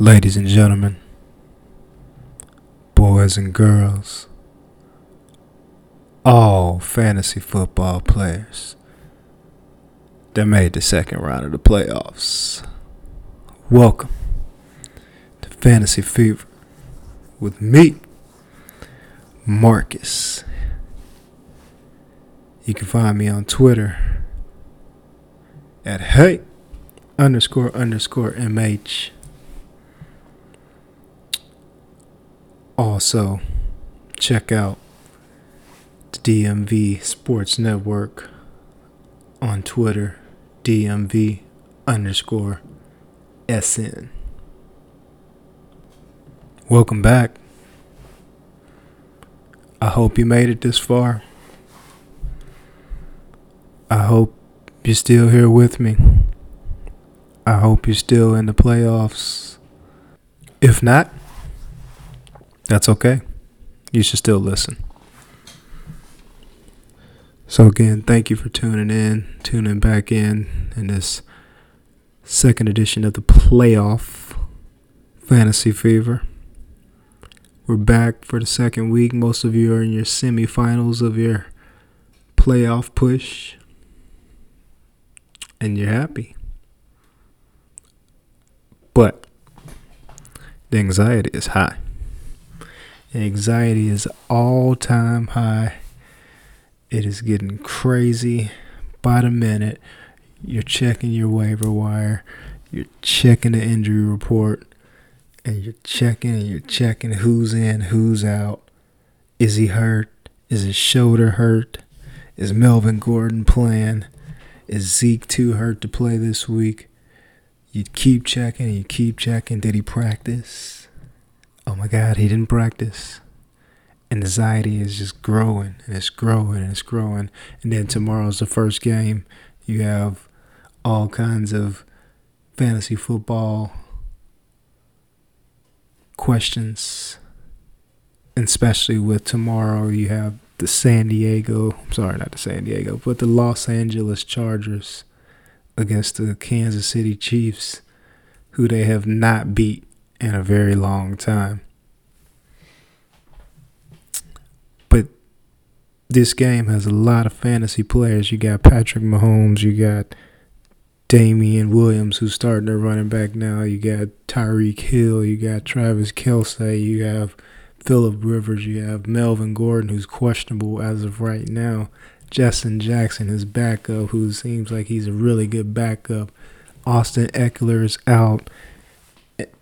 Ladies and gentlemen, boys and girls, all fantasy football players that made the second round of the playoffs. Welcome to Fantasy Fever with me, Marcus. You can find me on Twitter at hey underscore underscore mh. Also, check out the DMV Sports Network on Twitter, DMV underscore SN. Welcome back. I hope you made it this far. I hope you're still here with me. I hope you're still in the playoffs. If not, that's okay. You should still listen. So, again, thank you for tuning in, tuning back in in this second edition of the playoff fantasy fever. We're back for the second week. Most of you are in your semifinals of your playoff push, and you're happy. But the anxiety is high. Anxiety is all time high. It is getting crazy by the minute. You're checking your waiver wire, you're checking the injury report, and you're checking and you're checking who's in, who's out. Is he hurt? Is his shoulder hurt? Is Melvin Gordon playing? Is Zeke too hurt to play this week? You keep checking and you keep checking. Did he practice? Oh my God, he didn't practice. And anxiety is just growing and it's growing and it's growing. And then tomorrow's the first game. You have all kinds of fantasy football questions. And especially with tomorrow, you have the San Diego, I'm sorry, not the San Diego, but the Los Angeles Chargers against the Kansas City Chiefs, who they have not beat in a very long time. But this game has a lot of fantasy players. You got Patrick Mahomes, you got Damien Williams, who's starting to running back now. You got Tyreek Hill, you got Travis Kelce, you have Philip Rivers, you have Melvin Gordon, who's questionable as of right now. Justin Jackson, his backup, who seems like he's a really good backup. Austin Ekeler is out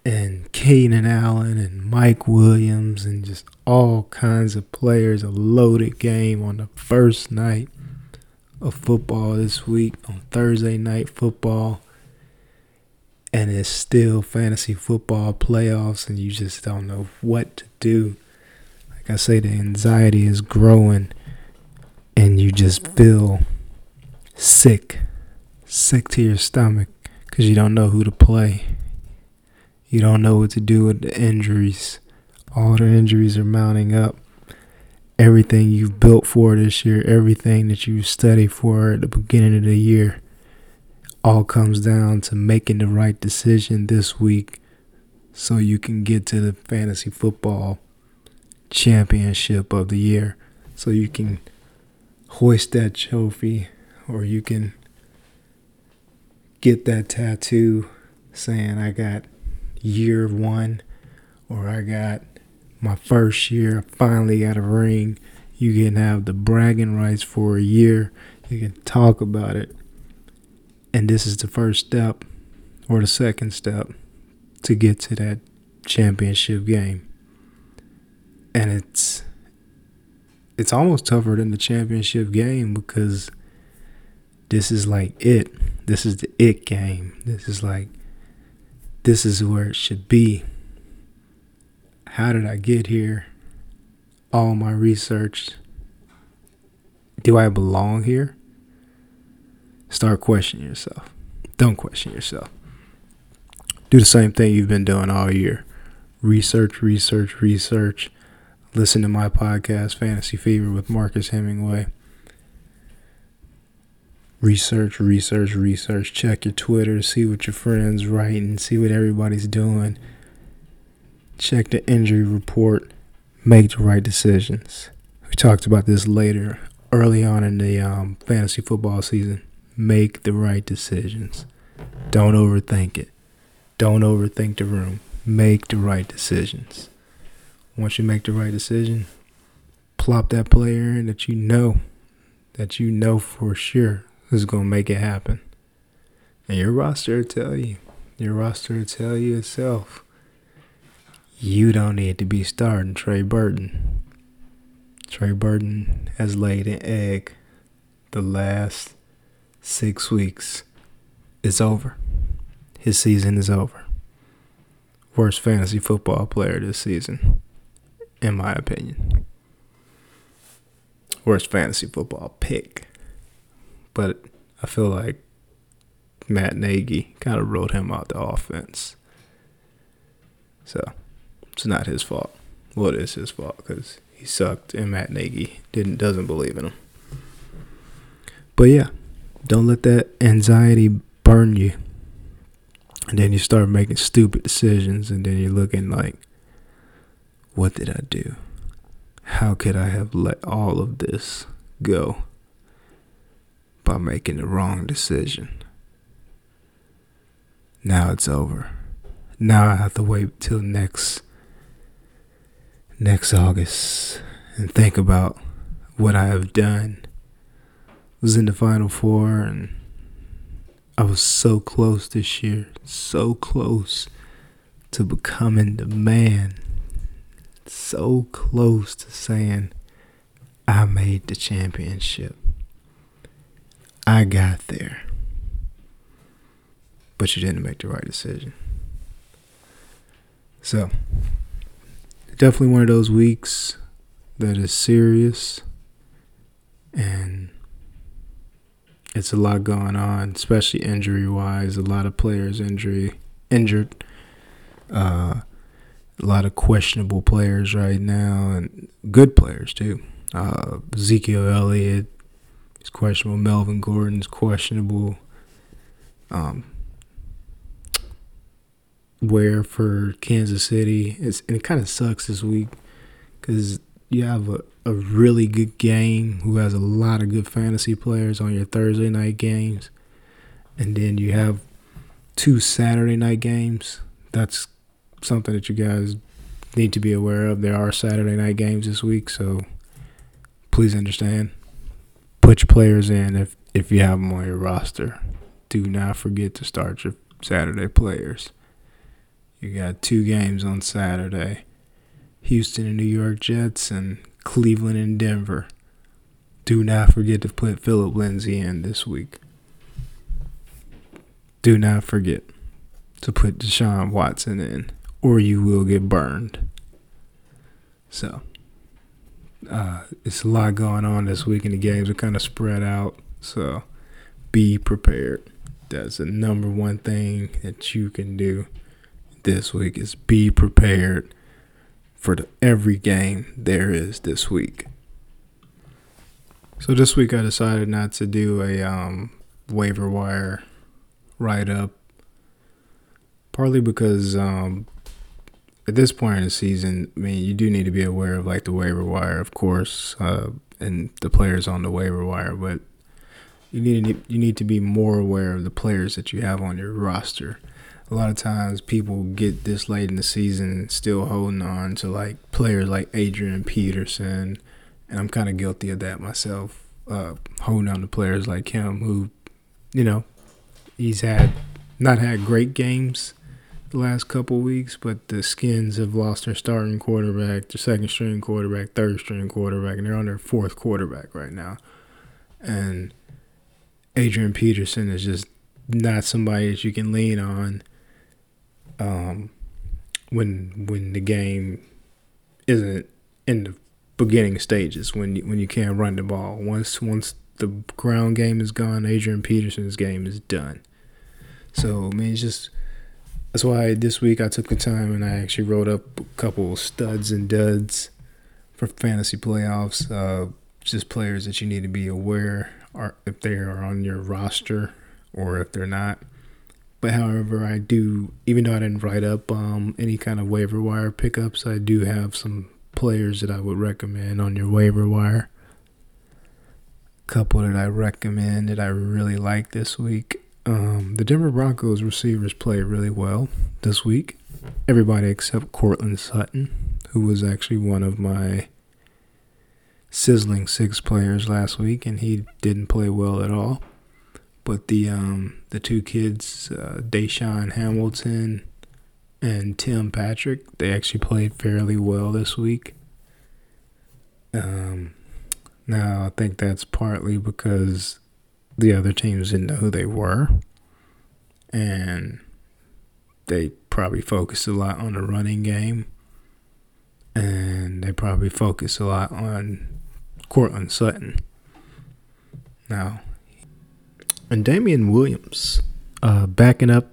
and Keenan Allen and Mike Williams and just all kinds of players. A loaded game on the first night of football this week on Thursday night football. And it's still fantasy football playoffs, and you just don't know what to do. Like I say, the anxiety is growing, and you just feel sick, sick to your stomach because you don't know who to play. You don't know what to do with the injuries. All the injuries are mounting up. Everything you've built for this year, everything that you studied for at the beginning of the year, all comes down to making the right decision this week so you can get to the fantasy football championship of the year. So you can hoist that trophy or you can get that tattoo saying, I got year one, or I got my first year, I finally got a ring. You can have the bragging rights for a year. You can talk about it. And this is the first step or the second step to get to that championship game. And it's it's almost tougher than the championship game because this is like it. This is the it game. This is like this is where it should be. How did I get here? All my research. Do I belong here? Start questioning yourself. Don't question yourself. Do the same thing you've been doing all year. Research, research, research. Listen to my podcast, Fantasy Fever with Marcus Hemingway research, research, research. Check your Twitter, see what your friends writing, see what everybody's doing. check the injury report, make the right decisions. We talked about this later, early on in the um, fantasy football season. Make the right decisions. Don't overthink it. Don't overthink the room. Make the right decisions. Once you make the right decision, plop that player in that you know, that you know for sure is going to make it happen. And your roster will tell you. Your roster will tell you itself. You don't need to be starting Trey Burton. Trey Burton has laid an egg the last six weeks. It's over. His season is over. Worst fantasy football player this season, in my opinion. Worst fantasy football pick. But I feel like Matt Nagy kind of wrote him out the offense. So it's not his fault. Well, it is his fault because he sucked and Matt Nagy didn't doesn't believe in him. But yeah, don't let that anxiety burn you. And then you start making stupid decisions, and then you're looking like, what did I do? How could I have let all of this go by making the wrong decision? Now it's over. Now I have to wait till next next August and think about what I have done. I Was in the final four and I was so close this year, so close to becoming the man. So close to saying I made the championship. I got there but you didn't make the right decision. So, definitely one of those weeks that is serious and it's a lot going on, especially injury wise. A lot of players injury injured. Uh, a lot of questionable players right now, and good players too. Uh, Ezekiel Elliott is questionable. Melvin Gordon's questionable. Um, Ware for Kansas City. It's, and it kind of sucks this week because you have a, a really good game who has a lot of good fantasy players on your Thursday night games. And then you have two Saturday night games. That's something that you guys need to be aware of. There are Saturday night games this week, so please understand. Put your players in if, if you have them on your roster. Do not forget to start your Saturday players. You got two games on Saturday Houston and New York Jets, and Cleveland and Denver. Do not forget to put Philip Lindsay in this week. Do not forget to put Deshaun Watson in, or you will get burned. So, uh, it's a lot going on this week, and the games are kind of spread out. So, be prepared. That's the number one thing that you can do this week is be prepared for the, every game there is this week. So this week I decided not to do a um, waiver wire write up, partly because um, at this point in the season, I mean, you do need to be aware of like the waiver wire, of course, uh, and the players on the waiver wire, but you need to, you need to be more aware of the players that you have on your roster. A lot of times people get this late in the season still holding on to like players like Adrian Peterson, and I'm kind of guilty of that myself, uh, holding on to players like him who, you know, he's had not had great games the last couple weeks, but the Skins have lost their starting quarterback, their second string quarterback, third string quarterback, and they're on their fourth quarterback right now. And Adrian Peterson is just not somebody that you can lean on um, when when the game isn't in the beginning stages when you, when you can't run the ball. Once once the ground game is gone, Adrian Peterson's game is done. So I mean, it's just that's why this week I took the time and I actually wrote up a couple studs and duds for fantasy playoffs. Uh, just players that you need to be aware are if they are on your roster or if they're not But however, I do, even though I didn't write up um, any kind of waiver wire pickups, I do have some players that I would recommend on your waiver wire. A couple that I recommend that I really like this week. Um, the Denver Broncos receivers played really well this week. Everybody except Courtland Sutton, who was actually one of my sizzling six players last week, and he didn't play well at all. But the um, the two kids, uh, DaeSean Hamilton and Tim Patrick, they actually played fairly well this week. Um, now I think that's partly because the other teams didn't know who they were, and they probably focused a lot on the running game, and they probably focused a lot on Courtland Sutton. Now, and Damien Williams, uh, backing up,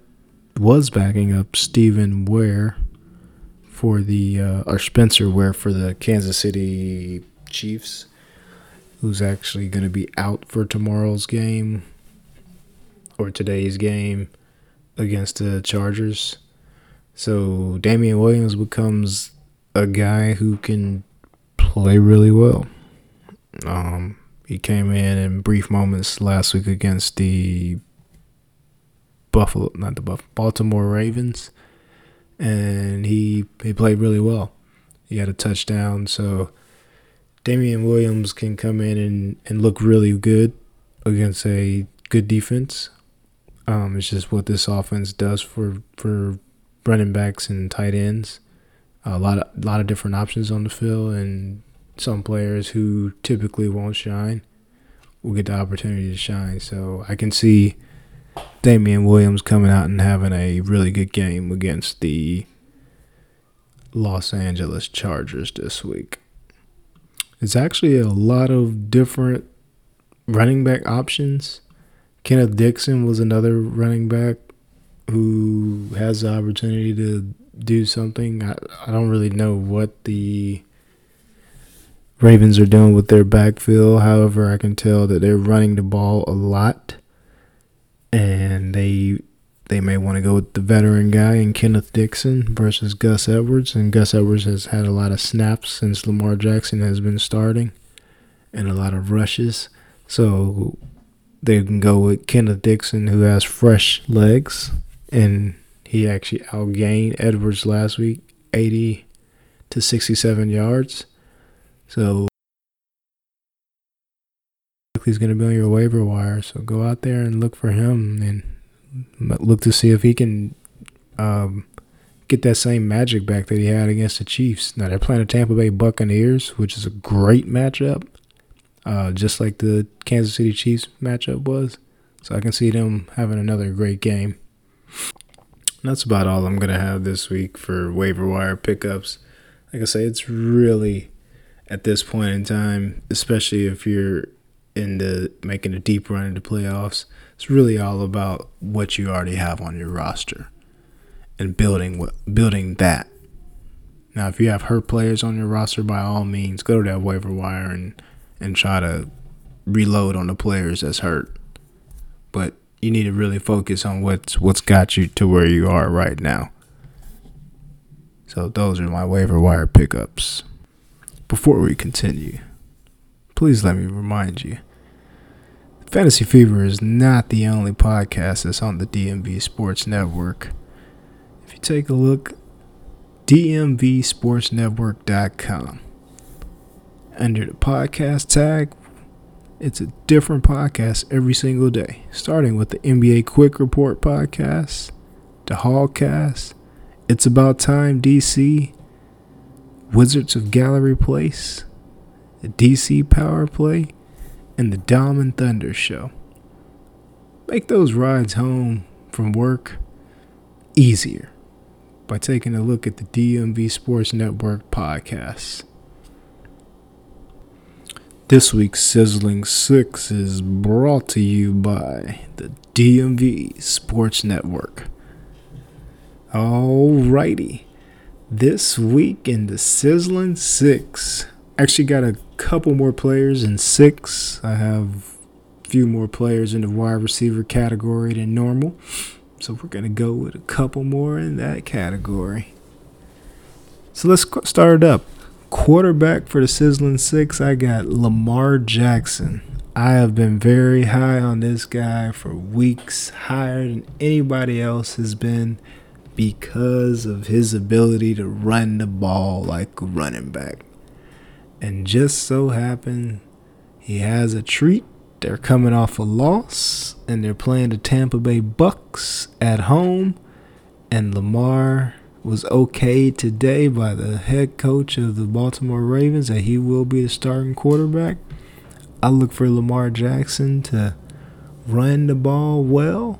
was backing up Stephen Ware for the, uh, or Spencer Ware for the Kansas City Chiefs, who's actually going to be out for tomorrow's game or today's game against the Chargers. So Damien Williams becomes a guy who can play really well. Um, he came in in brief moments last week against the Buffalo, not the Buffalo, Baltimore Ravens, and he he played really well. He had a touchdown, so Damien Williams can come in and, and look really good against a good defense. Um, it's just what this offense does for for running backs and tight ends. A lot of a lot of different options on the field, and some players who typically won't shine will get the opportunity to shine. So I can see Damien Williams coming out and having a really good game against the Los Angeles Chargers this week. It's actually a lot of different running back options. Kenneth Dixon was another running back who has the opportunity to do something. I, I don't really know what the Ravens are doing with their backfield. However, I can tell that they're running the ball a lot, and they they may want to go with the veteran guy and Kenneth Dixon versus Gus Edwards. And Gus Edwards has had a lot of snaps since Lamar Jackson has been starting, and a lot of rushes. So they can go with Kenneth Dixon, who has fresh legs, and he actually outgained Edwards last week, 80 to 67 yards. So he's going to be on your waiver wire. So go out there and look for him and look to see if he can um, get that same magic back that he had against the Chiefs. Now they're playing the Tampa Bay Buccaneers, which is a great matchup, uh, just like the Kansas City Chiefs matchup was. So I can see them having another great game. that's about all I'm to have this week for waiver wire pickups. Like I say, it's really at this point in time, especially if you're into making a deep run into playoffs, it's really all about what you already have on your roster and building what building that. Now, if you have hurt players on your roster, by all means, go to that waiver wire and and try to reload on the players that's hurt. But you need to really focus on what's what's got you to where you are right now. So those are my waiver wire pickups. Before we continue, please let me remind you Fantasy Fever is not the only podcast that's on the DMV Sports Network. If you take a look, dmvsportsnetwork.com. Under the podcast tag, it's a different podcast every single day, starting with the NBA Quick Report podcast, the Hallcast, It's About Time DC, Wizards of Gallery Place, the DC Power Play, and the Dom and Thunder Show. Make those rides home from work easier by taking a look at the DMV Sports Network podcasts. This week's Sizzling Six is brought to you by the DMV Sports Network. Alrighty. This week in the Sizzling Six, actually got a couple more players in six. I have a few more players in the wide receiver category than normal. So we're going to go with a couple more in that category. So let's start it up. Quarterback for the Sizzling Six, I got Lamar Jackson. I have been very high on this guy for weeks, higher than anybody else has been because of his ability to run the ball like a running back. And just so happened he has a treat. They're coming off a loss and they're playing the Tampa Bay Bucks at home and Lamar was okay today by the head coach of the Baltimore Ravens that he will be the starting quarterback. I look for Lamar Jackson to run the ball well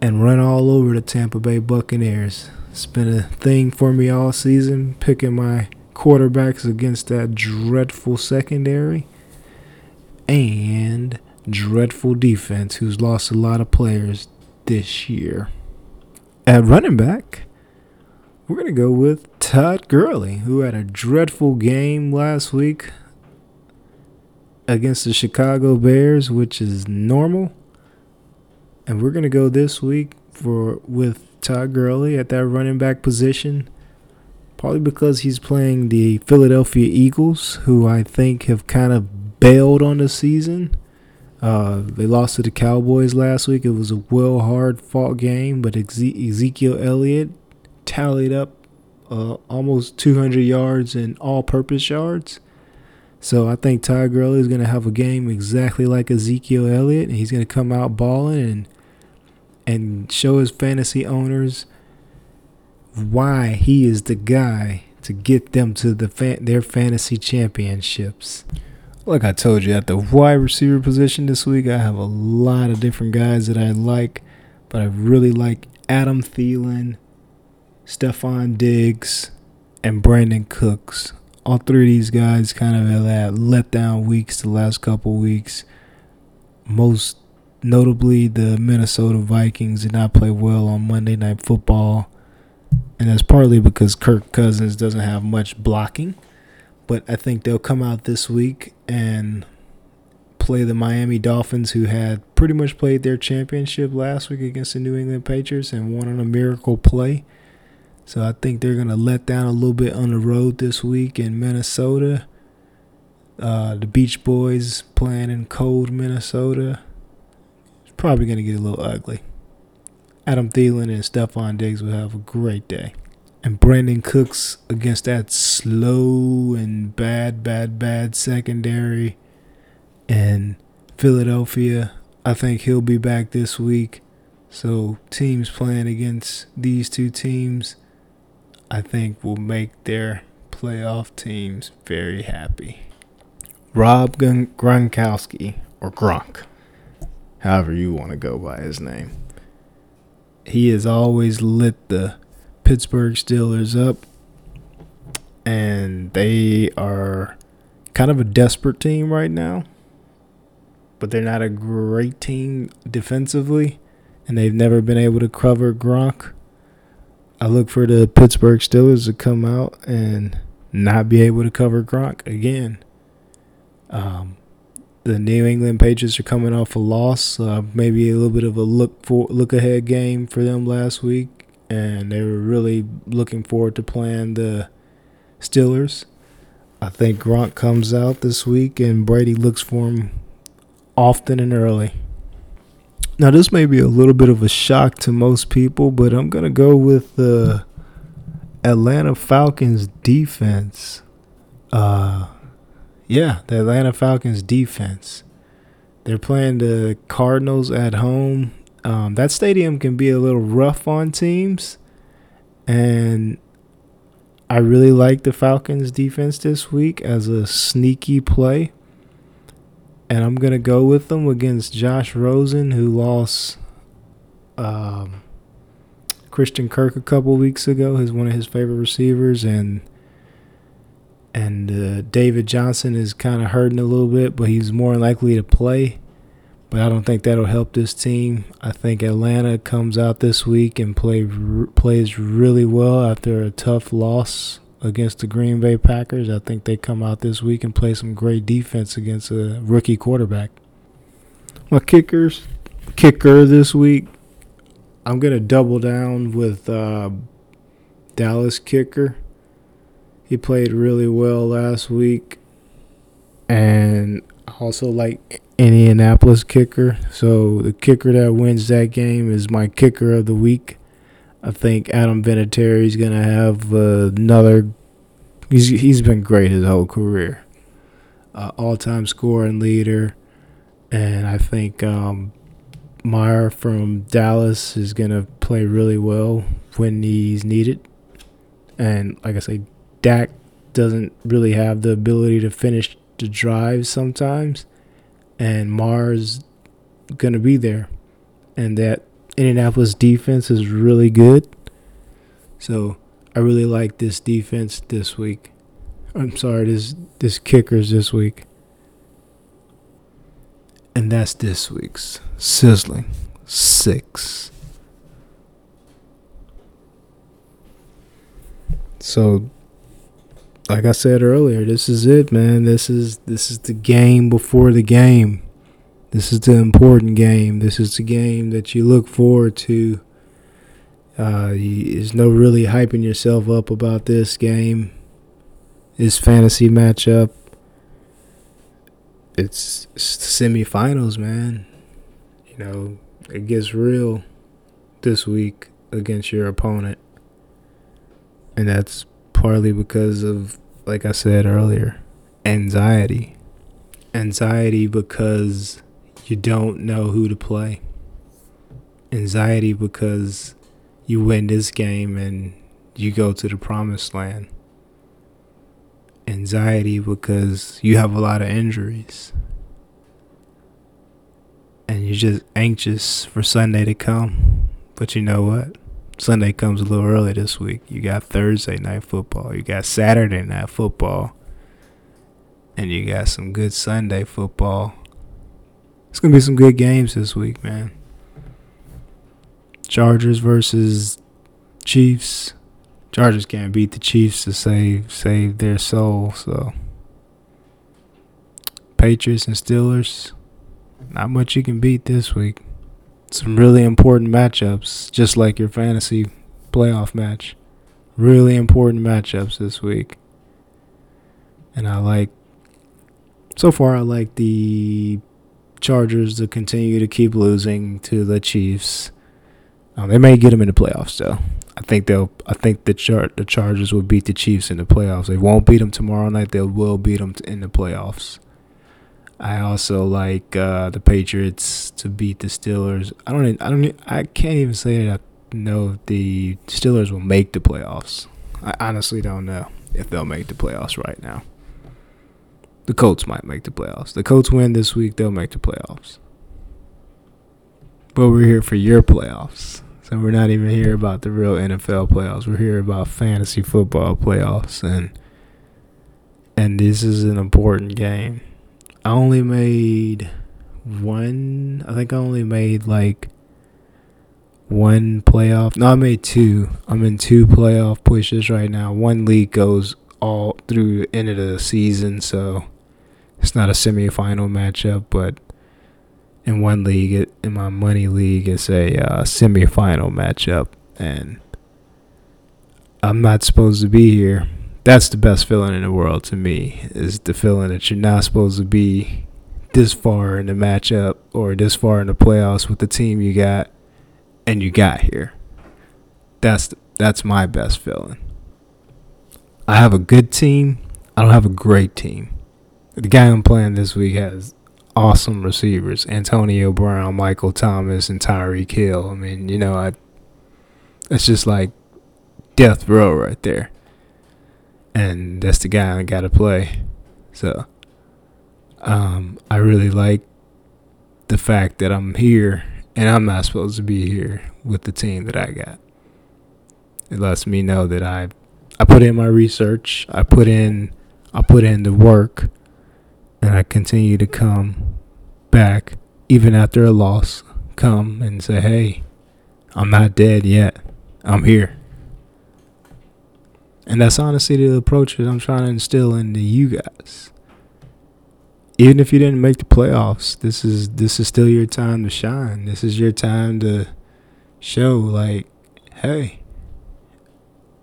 and run all over the Tampa Bay Buccaneers. It's been a thing for me all season, picking my quarterbacks against that dreadful secondary and dreadful defense who's lost a lot of players this year. At running back, we're going to go with Todd Gurley, who had a dreadful game last week against the Chicago Bears, which is normal. And we're going to go this week for with Todd Gurley at that running back position. Probably because he's playing the Philadelphia Eagles, who I think have kind of bailed on the season. Uh, they lost to the Cowboys last week. It was a well hard fought game, but Ezekiel Elliott tallied up uh, almost 200 yards in all-purpose yards. So I think Ty Gurley is going to have a game exactly like Ezekiel Elliott, and he's going to come out balling and and show his fantasy owners why he is the guy to get them to the their fantasy championships. Like I told you, at the wide receiver position this week, I have a lot of different guys that I like, but I really like Adam Thielen, Stefon Diggs, and Brandin Cooks. All three of these guys kind of have had letdown weeks the last couple weeks. Most notably, the Minnesota Vikings did not play well on Monday Night Football. And that's partly because Kirk Cousins doesn't have much blocking. But I think they'll come out this week and play the Miami Dolphins, who had pretty much played their championship last week against the New England Patriots and won on a miracle play. So I think they're going to let down a little bit on the road this week in Minnesota. Uh, the Beach Boys playing in cold Minnesota. It's probably going to get a little ugly. Adam Thielen and Stefon Diggs will have a great day. And Brandin Cooks against that slow and bad, bad, bad secondary in Philadelphia. I think he'll be back this week. So teams playing against these two teams I think will make their playoff teams very happy. Rob Gronkowski, or Gronk, however you want to go by his name. He has always lit the Pittsburgh Steelers up, and they are kind of a desperate team right now, but they're not a great team defensively, and they've never been able to cover Gronk. I look for the Pittsburgh Steelers to come out and not be able to cover Gronk again. Um, the New England Patriots are coming off a loss, uh, maybe a little bit of a look for look ahead game for them last week, and they were really looking forward to playing the Steelers. I think Gronk comes out this week, and Brady looks for him often and early. Now, this may be a little bit of a shock to most people, but I'm going to go with the Atlanta Falcons defense. Uh, yeah, the Atlanta Falcons defense. They're playing the Cardinals at home. Um, that stadium can be a little rough on teams. And I really like the Falcons defense this week as a sneaky play and I'm gonna go with them against Josh Rosen, who lost um, Christian Kirk a couple weeks ago. He's one of his favorite receivers, and and uh, David Johnson is kind of hurting a little bit, but he's more likely to play. But I don't think that'll help this team. I think Atlanta comes out this week and play plays really well after a tough loss against the Green Bay Packers. I think they come out this week and play some great defense against a rookie quarterback. My kickers, kicker this week, I'm gonna double down with uh, Dallas kicker. He played really well last week, and also like Indianapolis kicker. So the kicker that wins that game is my kicker of the week. I think Adam Vinatieri is gonna have uh, another. He's he's been great his whole career, uh, all time scoring leader, and I think um, Meyer from Dallas is gonna play really well when he's needed. And like I say, Dak doesn't really have the ability to finish the drive sometimes, and Maher's gonna be there, and that Indianapolis defense is really good. So I really like this defense this week. I'm sorry, this this kickers this week. And that's this week's sizzling six. So like I said earlier, this is it, man. This is this is the game before the game. This is the important game. This is the game that you look forward to. Uh, there's no really hyping yourself up about this game. This fantasy matchup. It's, it's semifinals, man. You know, it gets real this week against your opponent. And that's partly because of, like I said earlier, anxiety. Anxiety because you don't know who to play. Anxiety because you win this game and you go to the promised land. Anxiety because you have a lot of injuries. And you're just anxious for Sunday to come. But you know what? Sunday comes a little early this week. You got Thursday night football. You got Saturday night football. And you got some good Sunday football. It's going to be some good games this week, man. Chargers versus Chiefs. Chargers can't beat the Chiefs to save save their soul, so Patriots and Steelers. Not much you can beat this week some really important matchups, just like your fantasy playoff match. Really important matchups this week. And I like, so far, I like the Chargers to continue to keep losing to the Chiefs. Um, they may get them in the playoffs, though. I think they'll. I think the char- the Chargers will beat the Chiefs in the playoffs. They won't beat them tomorrow night. They will beat them in the playoffs. I also like uh, the Patriots to beat the Steelers. I don't. I don't. I can't even say that I know if the Steelers will make the playoffs. I honestly don't know if they'll make the playoffs right now. The Colts might make the playoffs. The Colts win this week, they'll make the playoffs. But we're here for your playoffs. So we're not even here about the real NFL playoffs. We're here about fantasy football playoffs and and this is an important game. I only made one. I think I only made like one playoff. No, I made two. I'm in two playoff pushes right now. One league goes all through the end of the season, so it's not a semifinal matchup. But in one league, it, in my money league, it's a uh, semifinal matchup, and I'm not supposed to be here that's the best feeling in the world to me is the feeling that you're not supposed to be this far in the matchup or this far in the playoffs with the team you got and you got here. That's that's my best feeling. I have a good team. I don't have a great team. The guy I'm playing this week has awesome receivers: Antonio Brown, Michael Thomas, and Tyreek Hill. I mean, you know, I it's just like death row right there and that's the guy I got to play. So, um, I really like the fact that I'm here and I'm not supposed to be here with the team that I got. It lets me know that I, I put in my research. I put in, I put in the work, and I continue to come back even after a loss. Come and say, hey, I'm not dead yet. I'm here. And that's honestly the approach that I'm trying to instill into you guys. Even if you didn't make the playoffs, this is this is still your time to shine. This is your time to show like, hey,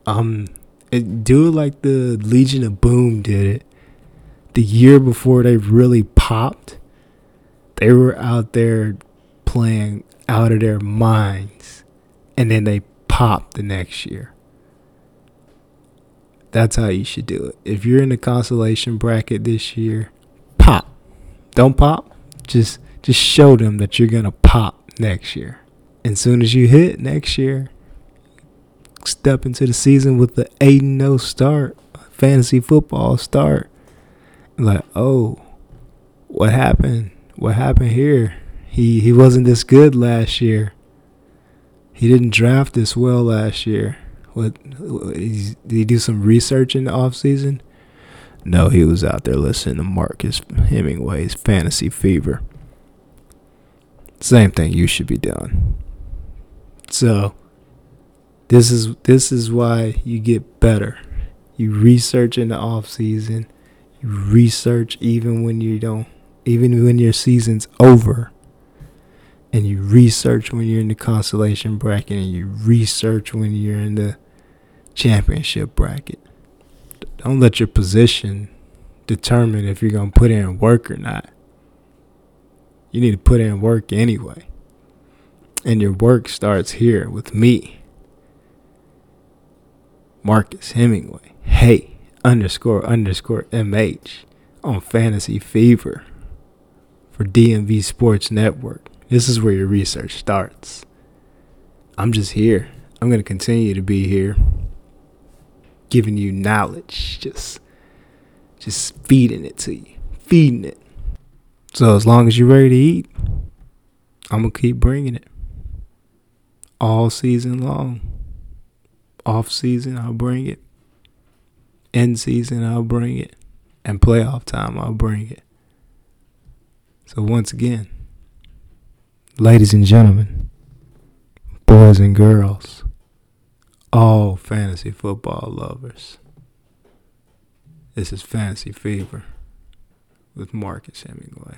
um, it, do it like the Legion of Boom did it. The year before they really popped, they were out there playing out of their minds, and then they popped the next year. That's how you should do it. If you're in the consolation bracket this year, pop. Don't pop. Just just show them that you're gonna pop next year. And soon as you hit next year, step into the season with the 8 0 start, fantasy football start. Like, oh, what happened? What happened here? He he wasn't this good last year. He didn't draft this well last year. What did he do some research in the off season? No, he was out there listening to Marcus Hemingway's Fantasy Fever. Same thing you should be doing. So this is this is why you get better. You research in the off season. You research even when you don't even when your season's over. And you research when you're in the consolation bracket and you research when you're in the championship bracket. Don't let your position determine if you're going to put in work or not. You need to put in work anyway. And your work starts here with me, Marcus Hemingway. Hey, underscore underscore MH on Fantasy Fever for DMV Sports Network. This is where your research starts. I'm just here. I'm going to continue to be here giving you knowledge, just just feeding it to you, feeding it. So as long as you're ready to eat, I'm gonna keep bringing it all season long. Off season, I'll bring it. End season, I'll bring it. And playoff time, I'll bring it. So once again, ladies and gentlemen, boys and girls all fantasy football lovers. This is Fantasy Fever with Marcus Hemingway.